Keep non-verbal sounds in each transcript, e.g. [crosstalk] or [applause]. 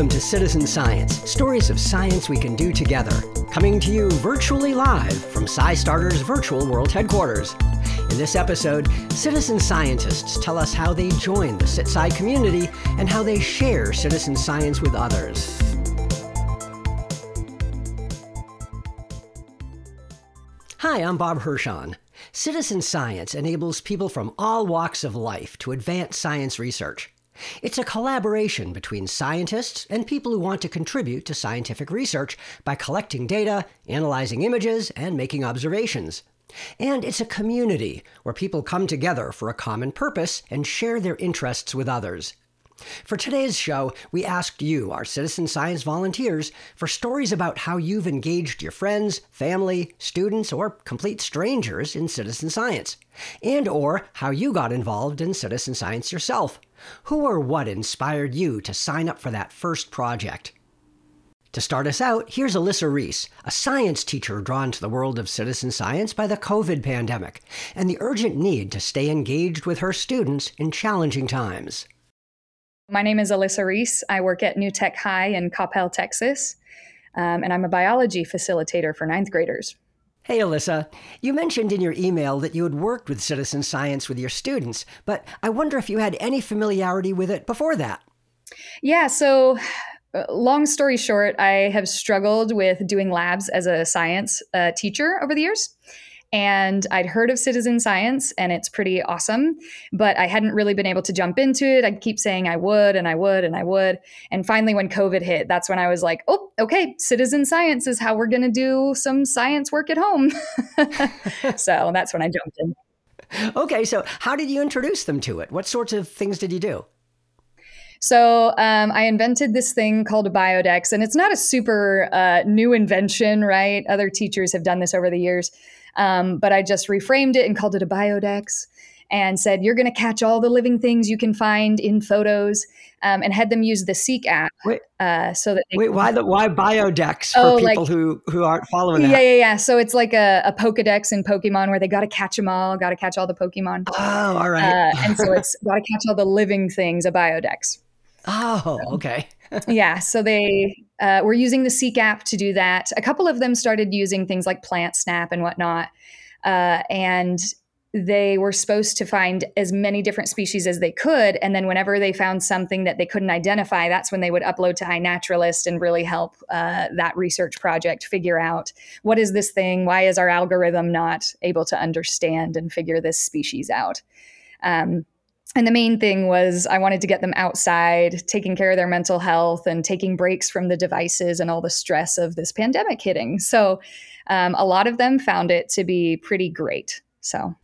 Welcome to Citizen Science, stories of science we can do together. Coming to you virtually live from SciStarter's virtual world headquarters. In this episode, citizen scientists tell us how they join the CitSci community and how they share citizen science with others. Hi, I'm Bob Hirshon. Citizen science enables people from all walks of life to advance science research. It's a collaboration between scientists and people who want to contribute to scientific research by collecting data, analyzing images, and making observations. And it's a community where people come together for a common purpose and share their interests with others. For today's show, we asked you, our citizen science volunteers, for stories about how you've engaged your friends, family, students, or complete strangers in citizen science, and or how you got involved in citizen science yourself. Who or what inspired you to sign up for that first project? To start us out, here's Alyssa Reese, a science teacher drawn to the world of citizen science by the COVID pandemic and the urgent need to stay engaged with her students in challenging times. My name is Alyssa Reese. I work at New Tech High in Coppell, Texas, um, and I'm a biology facilitator for ninth graders. Hey, Alyssa. You mentioned in your email that you had worked with citizen science with your students, but I wonder if you had any familiarity with it before that. Yeah, so uh, long story short, I have struggled with doing labs as a science uh, teacher over the years and I'd heard of citizen science and it's pretty awesome, but I hadn't really been able to jump into it. I'd keep saying I would and I would and I would. And finally, when COVID hit, that's when I was like, oh, okay, citizen science is how we're going to do some science work at home. [laughs] so that's when I jumped in. Okay, so how did you introduce them to it? What sorts of things did you do? So um, I invented this thing called a biodex, and it's not a super uh, new invention, right? Other teachers have done this over the years. Um, but I just reframed it and called it a biodex and said, You're going to catch all the living things you can find in photos. Um, and had them use the Seek app. Wait, uh, so that wait, why the why biodex for oh, people like, who who aren't following that? Yeah, yeah, yeah. So it's like a, a Pokedex in Pokemon where they got to catch them all, got to catch all the Pokemon. Oh, all right. Uh, and so [laughs] it's got to catch all the living things, a biodex. Oh, okay. Yeah. So they uh, were using the Seek app to do that. A couple of them started using things like PlantSnap and whatnot. Uh, and they were supposed to find as many different species as they could. And then whenever they found something that they couldn't identify, that's when they would upload to iNaturalist and really help uh, that research project figure out what is this thing? Why is our algorithm not able to understand and figure this species out? Um, and the main thing was I wanted to get them outside, taking care of their mental health and taking breaks from the devices and all the stress of this pandemic hitting. So, um, a lot of them found it to be pretty great. So,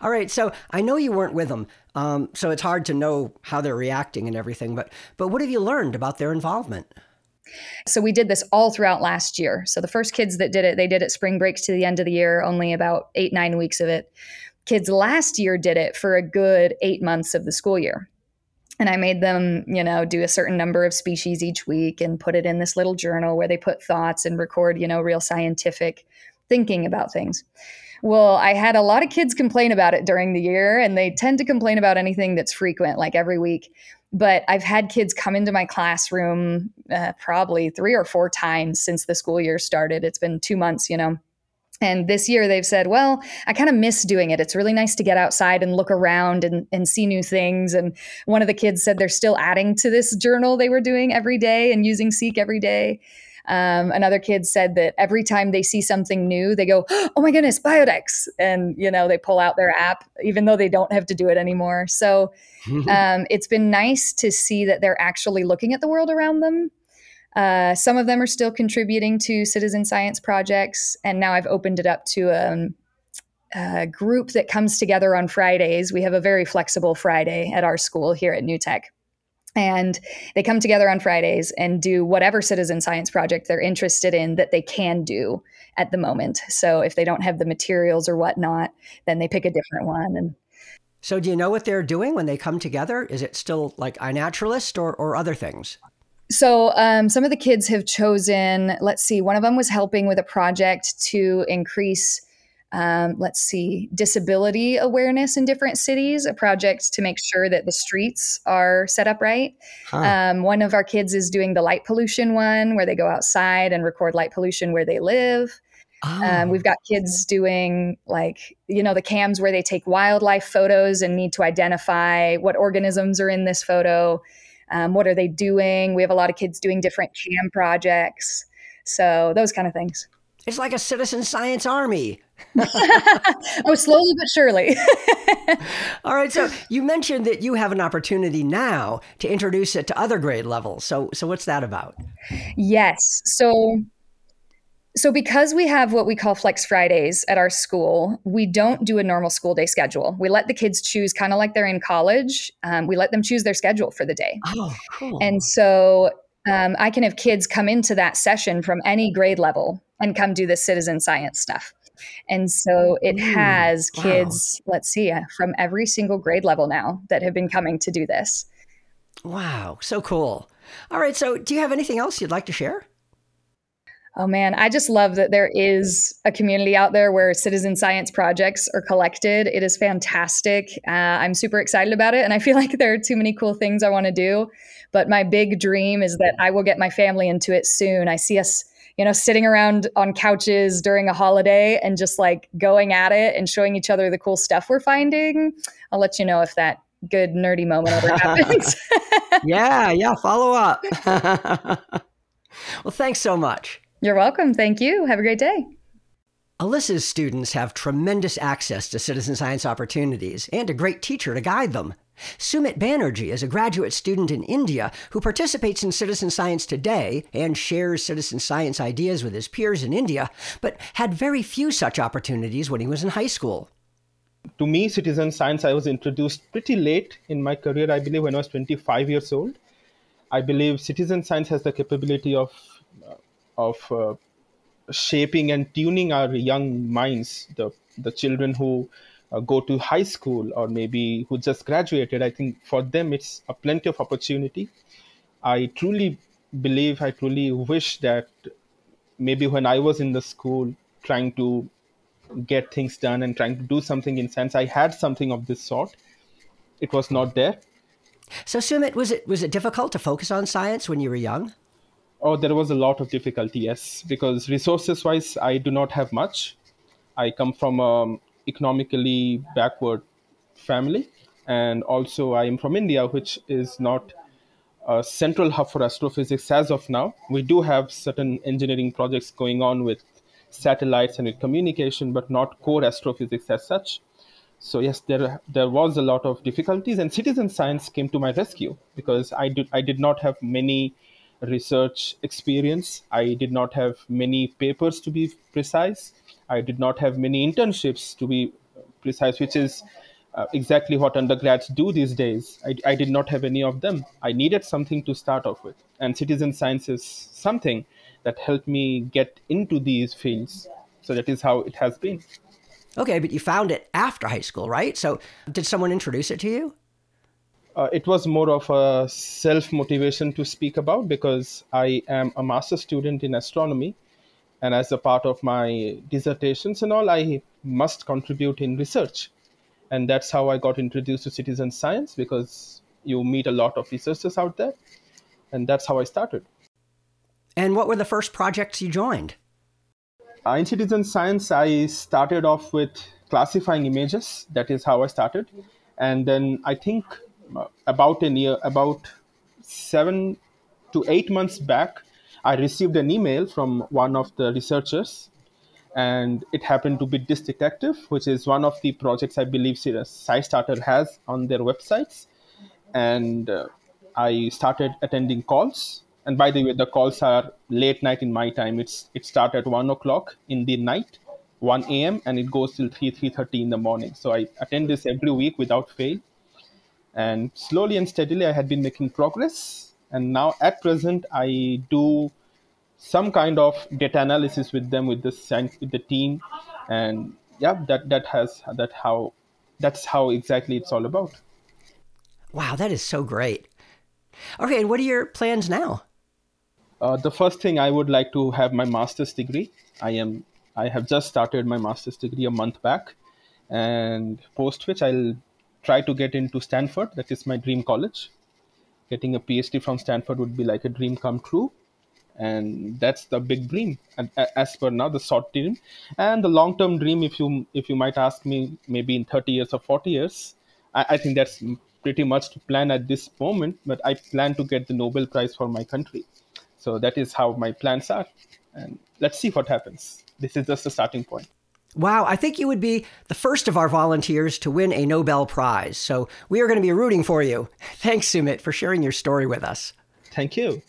all right. So I know you weren't with them, um, so it's hard to know how they're reacting and everything. But but what have you learned about their involvement? So we did this all throughout last year. So the first kids that did it, they did it spring breaks to the end of the year, only about eight nine weeks of it kids last year did it for a good eight months of the school year. And I made them, you know, do a certain number of species each week and put it in this little journal where they put thoughts and record, you know, real scientific thinking about things. Well, I had a lot of kids complain about it during the year, and they tend to complain about anything that's frequent, like every week. But I've had kids come into my classroom uh, probably three or four times since the school year started. It's been two months, you know and this year they've said, well, I kind of miss doing it. It's really nice to get outside and look around and, and see new things. And one of the kids said they're still adding to this journal they were doing every day and using Seek every day. Um, another kid said that every time they see something new, they go, "Oh my goodness, Biodex!" and you know they pull out their app, even though they don't have to do it anymore. So [laughs] um, it's been nice to see that they're actually looking at the world around them uh, some of them are still contributing to citizen science projects, and now I've opened it up to um, a group that comes together on Fridays. We have a very flexible Friday at our school here at New Tech. And they come together on Fridays and do whatever citizen science project they're interested in that they can do at the moment. So if they don't have the materials or whatnot, then they pick a different one. And so, do you know what they're doing when they come together? Is it still like iNaturalist or, or other things? So um, some of the kids have chosen. Let's see. One of them was helping with a project to increase um, let's see, disability awareness in different cities, a project to make sure that the streets are set up right. Huh. Um, one of our kids is doing the light pollution one, where they go outside and record light pollution where they live. Oh. Um, we've got kids doing like, you know, the cams where they take wildlife photos and need to identify what organisms are in this photo. Um, what are they doing? We have a lot of kids doing different cam projects. So, those kind of things. It's like a citizen science army. [laughs] oh, slowly but surely. [laughs] All right. So you mentioned that you have an opportunity now to introduce it to other grade levels. So, so what's that about? Yes. So, so because we have what we call Flex Fridays at our school, we don't do a normal school day schedule. We let the kids choose, kind of like they're in college. Um, we let them choose their schedule for the day. Oh, cool. And so um, I can have kids come into that session from any grade level and come do the citizen science stuff. And so it has kids, wow. let's see, uh, from every single grade level now that have been coming to do this. Wow, so cool. All right, so do you have anything else you'd like to share? Oh man, I just love that there is a community out there where citizen science projects are collected. It is fantastic. Uh, I'm super excited about it. And I feel [laughs] like there are too many cool things I want to do. But my big dream is that I will get my family into it soon. I see us you know, sitting around on couches during a holiday and just like going at it and showing each other the cool stuff we're finding. I'll let you know if that good nerdy moment ever happens. [laughs] yeah, yeah, follow up. [laughs] well, thanks so much. You're welcome. Thank you. Have a great day. Alyssa's students have tremendous access to citizen science opportunities and a great teacher to guide them. Sumit Banerjee is a graduate student in India who participates in citizen science today and shares citizen science ideas with his peers in India, but had very few such opportunities when he was in high school. To me, citizen science, I was introduced pretty late in my career, I believe, when I was 25 years old. I believe citizen science has the capability of, uh, of uh, shaping and tuning our young minds, the, the children who uh, go to high school or maybe who just graduated, I think for them it's a plenty of opportunity. I truly believe, I truly wish that maybe when I was in the school trying to get things done and trying to do something in science, I had something of this sort. It was not there. So Sumit, was it was it difficult to focus on science when you were young? Oh, there was a lot of difficulty, yes, because resources wise, I do not have much. I come from a economically backward family. And also, I am from India, which is not a central hub for astrophysics as of now. We do have certain engineering projects going on with satellites and with communication, but not core astrophysics as such. So yes, there there was a lot of difficulties, and citizen science came to my rescue because I did I did not have many research experience. I did not have many papers to be precise. I did not have many internships to be precise, which is uh, exactly what undergrads do these days. I, I, did not have any of them. I needed something to start off with. And citizen science is something that helped me get into these fields. So that is how it has been. Okay, but you found it after high school, right? So did someone introduce it to you? Uh, it was more of a self motivation to speak about because I am a master student in astronomy. And as a part of my dissertations and all i must contribute in research. And that's how i got introduced to citizen science because you meet a lot of researchers out there. And that's how i started. And what were the first projects you joined? Uh, in citizen science i started off with classifying images. That is how i started. And then i think about a year about seven to eight months back I received an email from one of the researchers, and it happened to be Disk Detective, which is one of the projects I believe SciStarter has on their websites. And uh, I started attending calls. And by the way, the calls are late night in my time. It's it starts at one o'clock in the night, 1 a.m. and it goes till 3 3:30 in the morning. So I attend this every week without fail. And slowly and steadily, I had been making progress. And now at present i do some kind of data analysis with them with the science, with the team. And yeah that that has that how that's how exactly it's all about. Wow that is so great. Okay and what are your plans now? Uh, the first thing i would like to have my master's degree. I am I have just started my master's degree a month back, and post which I'll try to get into Stanford. That is my dream college. Getting a PhD from Stanford would be like a dream come true, and that's the big dream. And as per now, the short term and the long-term dream, if you if you might ask me, maybe in 30 years or 40 years, I, I think that's pretty much to plan at this moment. But I plan to get the Nobel Prize for my country. So that is how my plans are, and let's see what happens. This is just a starting point. Wow, I think you would be the first of our volunteers to win a Nobel Prize. So we are going to be rooting for you. [laughs] Thanks, Sumit, for sharing your story with us. Thank you.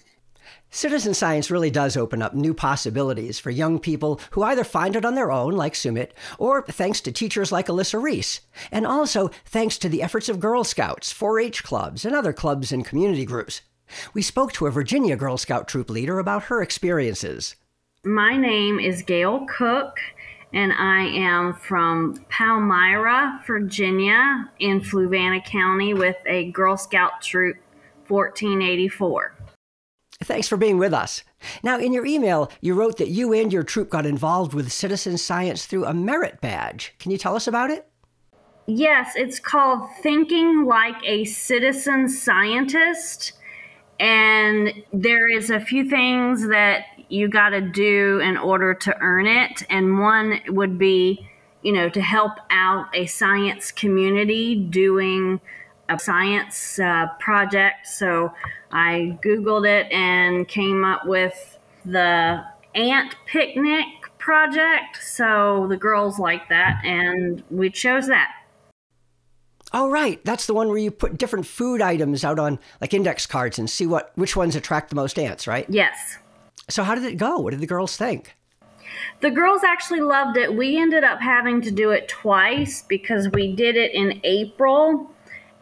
Citizen science really does open up new possibilities for young people who either find it on their own, like Sumit, or thanks to teachers like Alyssa Reese, and also thanks to the efforts of Girl Scouts, 4 H clubs, and other clubs and community groups. We spoke to a Virginia Girl Scout troop leader about her experiences. My name is Gail Cook, and I am from Palmyra, Virginia, in Fluvanna County, with a Girl Scout troop 1484. Thanks for being with us. Now, in your email, you wrote that you and your troop got involved with citizen science through a merit badge. Can you tell us about it? Yes, it's called Thinking Like a Citizen Scientist. And there is a few things that you got to do in order to earn it. And one would be, you know, to help out a science community doing a science uh, project. So I Googled it and came up with the ant picnic project. So the girls like that, and we chose that. Oh right, that's the one where you put different food items out on like index cards and see what which ones attract the most ants, right? Yes. So how did it go? What did the girls think? The girls actually loved it. We ended up having to do it twice because we did it in April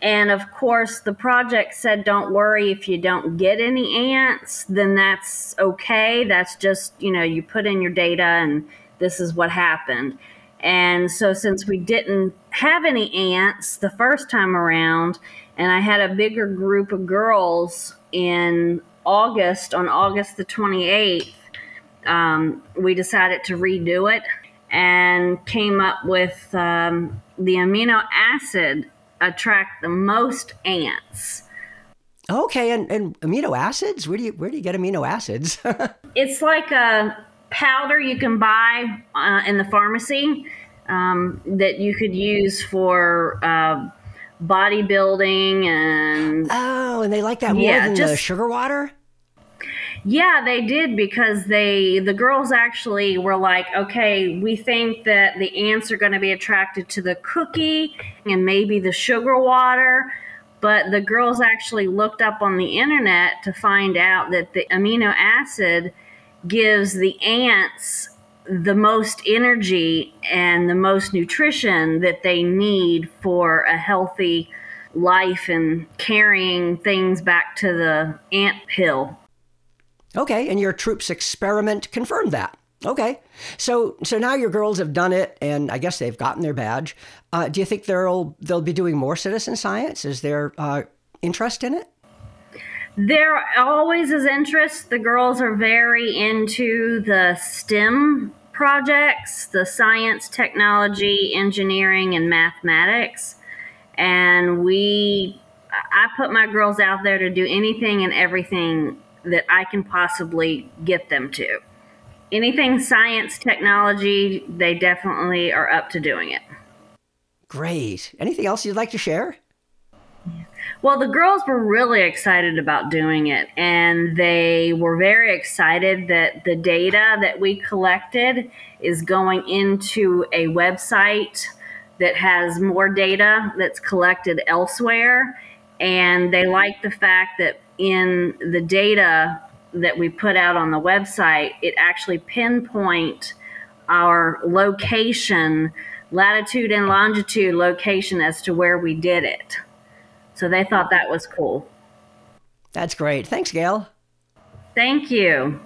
and of course, the project said, don't worry if you don't get any ants, then that's okay. That's just, you know, you put in your data and this is what happened. And so, since we didn't have any ants the first time around, and I had a bigger group of girls in August, on August the 28th, um, we decided to redo it and came up with um, the amino acid attract the most ants. Okay, and, and amino acids? Where do you where do you get amino acids? [laughs] it's like a powder you can buy uh, in the pharmacy um, that you could use for uh, bodybuilding and oh, and they like that more yeah, than just, the sugar water. Yeah, they did because they the girls actually were like, okay, we think that the ants are going to be attracted to the cookie and maybe the sugar water. But the girls actually looked up on the internet to find out that the amino acid gives the ants the most energy and the most nutrition that they need for a healthy life and carrying things back to the ant hill Okay, and your troop's experiment confirmed that. Okay, so so now your girls have done it, and I guess they've gotten their badge. Uh, do you think they'll they'll be doing more citizen science? Is there uh, interest in it? There always is interest. The girls are very into the STEM projects, the science, technology, engineering, and mathematics. And we, I put my girls out there to do anything and everything that I can possibly get them to. Anything science, technology, they definitely are up to doing it. Great. Anything else you'd like to share? Well, the girls were really excited about doing it, and they were very excited that the data that we collected is going into a website that has more data that's collected elsewhere. And they like the fact that in the data that we put out on the website, it actually pinpoint our location, latitude and longitude location as to where we did it. So they thought that was cool. That's great. Thanks, Gail. Thank you.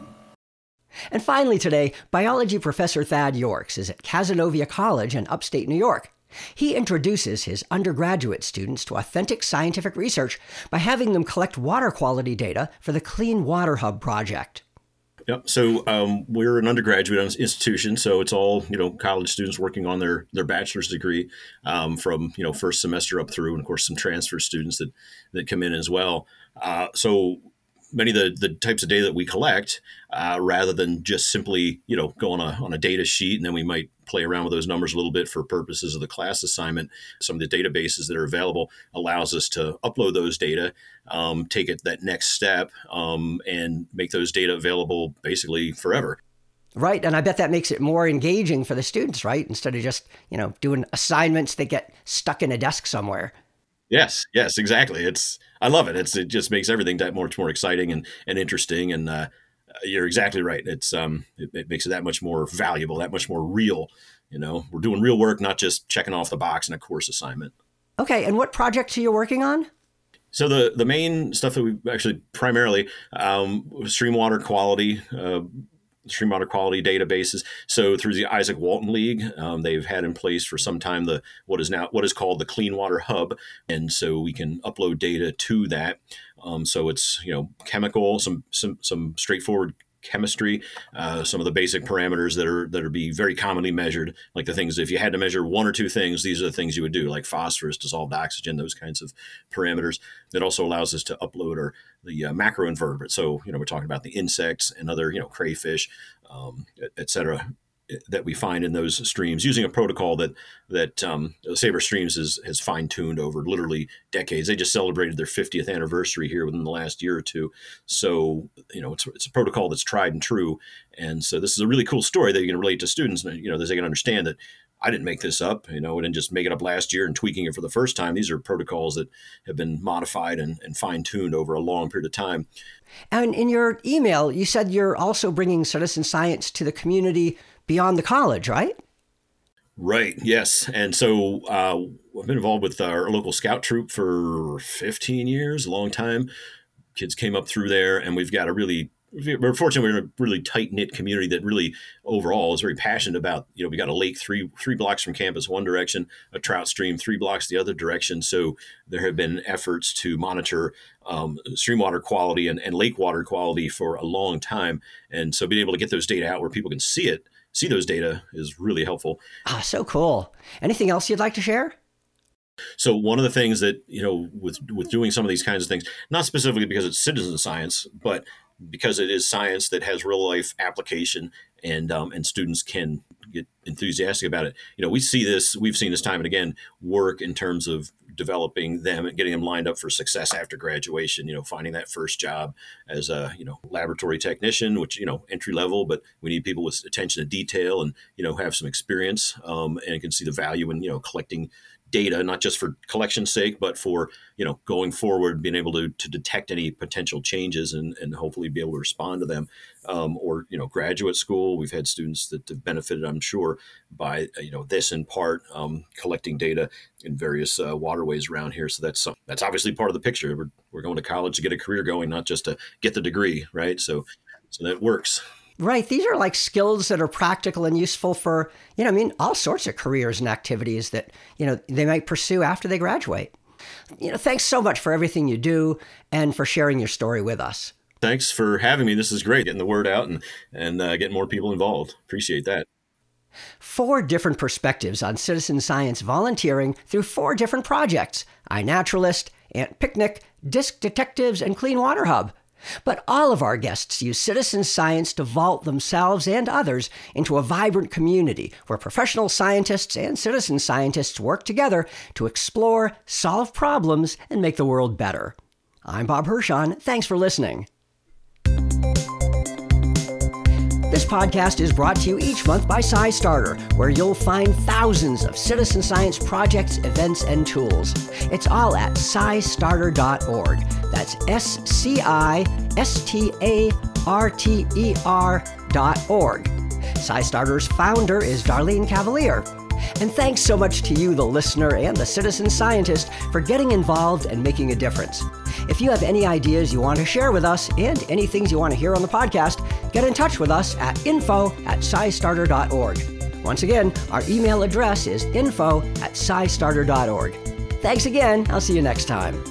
And finally, today, biology professor Thad Yorks is at Cazenovia College in upstate New York. He introduces his undergraduate students to authentic scientific research by having them collect water quality data for the Clean Water Hub project. Yep. So um, we're an undergraduate institution, so it's all you know college students working on their their bachelor's degree um, from you know first semester up through, and of course some transfer students that that come in as well. Uh, so many of the, the types of data that we collect, uh, rather than just simply you know go on a on a data sheet and then we might play around with those numbers a little bit for purposes of the class assignment. Some of the databases that are available allows us to upload those data, um, take it that next step, um, and make those data available basically forever. Right, and I bet that makes it more engaging for the students, right? Instead of just you know doing assignments that get stuck in a desk somewhere. Yes, yes, exactly. It's I love it. It's it just makes everything that much more exciting and and interesting. And uh, you're exactly right. It's um it, it, makes it that much more valuable, that much more real. You know, we're doing real work, not just checking off the box in a course assignment. Okay, and what projects are you working on? So the the main stuff that we actually primarily um, stream water quality, uh, stream water quality databases. So through the Izaak Walton League, um, they've had in place for some time the what is now what is called the Clean Water Hub, and so we can upload data to that. Um, so it's you know chemical, some some some straightforward chemistry, uh, some of the basic parameters that are that are be very commonly measured, like the things if you had to measure one or two things, these are the things you would do, like phosphorus, dissolved oxygen, those kinds of parameters. It also allows us to upload our the uh, macroinvertebrates. So you know we're talking about the insects and other you know crayfish, um, et that we find in those streams using a protocol that that um, Save Our Streams has, has fine tuned over literally decades. They just celebrated their 50th anniversary here within the last year or two. So you know it's, it's a protocol that's tried and true. And so this is a really cool story that you can relate to students. And, You know, they can understand that I didn't make this up. You know, I didn't just make it up last year and tweaking it for the first time. These are protocols that have been modified and, and fine tuned over a long period of time. And in your email, you said you're also bringing citizen science to the community beyond the college, right? Right. Yes. And so uh, I've been involved with our local scout troop for 15 years, a long time. Kids came up through there, and we've got a really we're fortunate we're in a really tight knit community that really overall is very passionate about you know we got a lake three three blocks from campus one direction a trout stream three blocks the other direction so there have been efforts to monitor um, stream water quality and, and lake water quality for a long time and so being able to get those data out where people can see it see those data is really helpful. Ah, so cool. Anything else you'd like to share? So one of the things that you know with with doing some of these kinds of things, not specifically because it's citizen science, but because it is science that has real life application and um, and students can get enthusiastic about it. You know, we see this, we've seen this time and again work in terms of developing them and getting them lined up for success after graduation. You know, finding that first job as a you know laboratory technician, which you know entry level, but we need people with attention to detail and you know have some experience um, and can see the value in you know collecting data, not just for collection's sake, but for you know going forward, being able to, to detect any potential changes and, and hopefully be able to respond to them. Um, or you know, graduate school, we've had students that have benefited, I'm sure, by you know this in part um, collecting data in various uh, waterways around here. So that's uh, that's obviously part of the picture. We're, we're going to college to get a career going, not just to get the degree, right? So so that works. Right. These are like skills that are practical and useful for, you know, I mean, all sorts of careers and activities that, you know, they might pursue after they graduate. You know, thanks so much for everything you do and for sharing your story with us. Thanks for having me. This is great, getting the word out and, and uh, getting more people involved. Appreciate that. Four different perspectives on citizen science volunteering through four different projects iNaturalist, Ant Picnic, Disk Detectives, and Clean Water Hub. But all of our guests use citizen science to vault themselves and others into a vibrant community where professional scientists and citizen scientists work together to explore, solve problems, and make the world better. I'm Bob Hirshon. Thanks for listening. This podcast is brought to you each month by SciStarter, where you'll find thousands of citizen science projects, events, and tools. It's all at scistarter.org. That's S C I S T A R T E R dot org. SciStarter's founder is Darlene Cavalier. And thanks so much to you, the listener and the citizen scientist, for getting involved and making a difference. If you have any ideas you want to share with us and any things you want to hear on the podcast, get in touch with us at info at scistarter.org. Once again, our email address is info at scistarter.org. Thanks again. I'll see you next time.